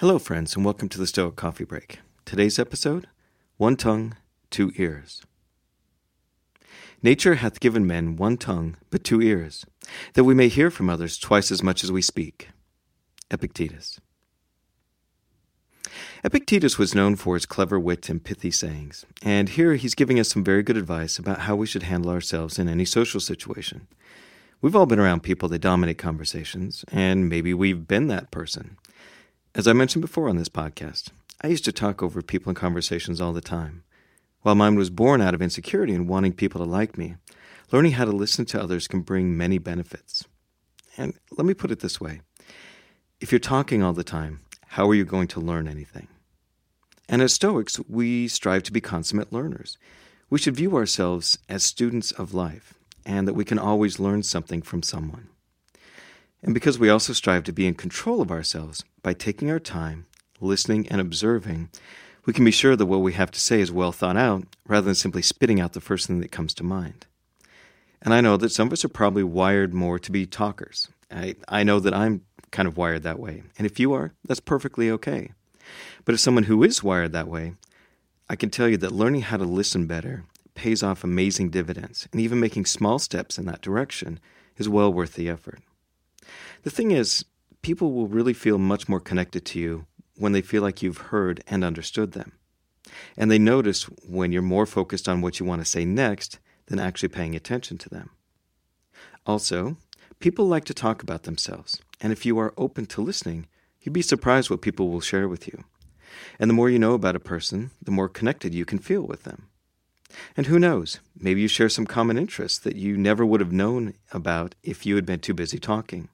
Hello, friends, and welcome to the Stoic Coffee Break. Today's episode One Tongue, Two Ears. Nature hath given men one tongue, but two ears, that we may hear from others twice as much as we speak. Epictetus. Epictetus was known for his clever wit and pithy sayings, and here he's giving us some very good advice about how we should handle ourselves in any social situation. We've all been around people that dominate conversations, and maybe we've been that person. As I mentioned before on this podcast, I used to talk over people in conversations all the time. While mine was born out of insecurity and wanting people to like me, learning how to listen to others can bring many benefits. And let me put it this way if you're talking all the time, how are you going to learn anything? And as Stoics, we strive to be consummate learners. We should view ourselves as students of life, and that we can always learn something from someone. And because we also strive to be in control of ourselves by taking our time, listening, and observing, we can be sure that what we have to say is well thought out rather than simply spitting out the first thing that comes to mind. And I know that some of us are probably wired more to be talkers. I, I know that I'm kind of wired that way. And if you are, that's perfectly okay. But as someone who is wired that way, I can tell you that learning how to listen better pays off amazing dividends, and even making small steps in that direction is well worth the effort. The thing is, people will really feel much more connected to you when they feel like you've heard and understood them. And they notice when you're more focused on what you want to say next than actually paying attention to them. Also, people like to talk about themselves, and if you are open to listening, you'd be surprised what people will share with you. And the more you know about a person, the more connected you can feel with them. And who knows, maybe you share some common interests that you never would have known about if you had been too busy talking.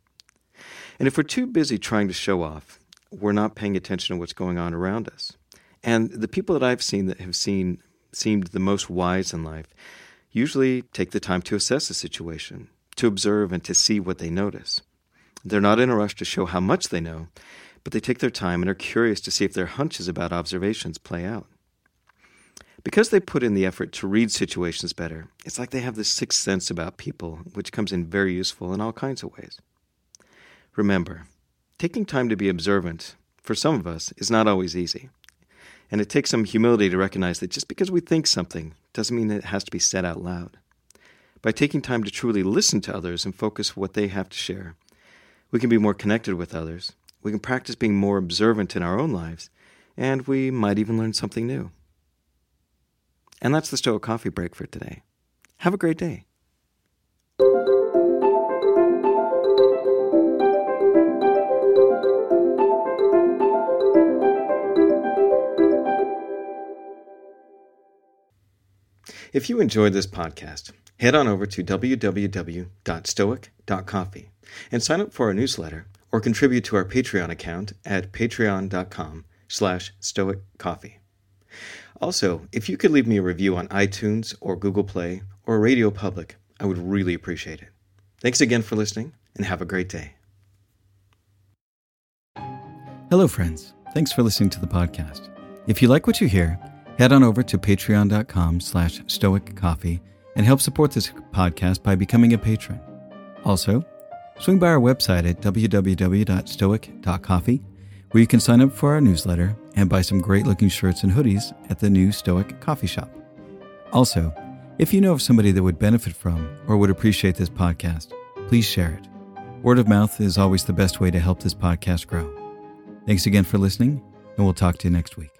And if we're too busy trying to show off, we're not paying attention to what's going on around us. And the people that I've seen that have seen seemed the most wise in life usually take the time to assess a situation, to observe and to see what they notice. They're not in a rush to show how much they know, but they take their time and are curious to see if their hunches about observations play out. Because they put in the effort to read situations better, it's like they have this sixth sense about people, which comes in very useful in all kinds of ways. Remember, taking time to be observant, for some of us, is not always easy. And it takes some humility to recognize that just because we think something doesn't mean it has to be said out loud. By taking time to truly listen to others and focus what they have to share, we can be more connected with others, we can practice being more observant in our own lives, and we might even learn something new. And that's the Stoic Coffee Break for today. Have a great day. If you enjoyed this podcast, head on over to www.stoic.coffee and sign up for our newsletter or contribute to our Patreon account at patreon.com slash stoiccoffee. Also, if you could leave me a review on iTunes or Google Play or Radio Public, I would really appreciate it. Thanks again for listening, and have a great day. Hello, friends. Thanks for listening to the podcast. If you like what you hear, head on over to patreon.com slash stoiccoffee and help support this podcast by becoming a patron. Also, swing by our website at www.stoic.coffee where you can sign up for our newsletter and buy some great looking shirts and hoodies at the new Stoic coffee shop. Also, if you know of somebody that would benefit from or would appreciate this podcast, please share it. Word of mouth is always the best way to help this podcast grow. Thanks again for listening, and we'll talk to you next week.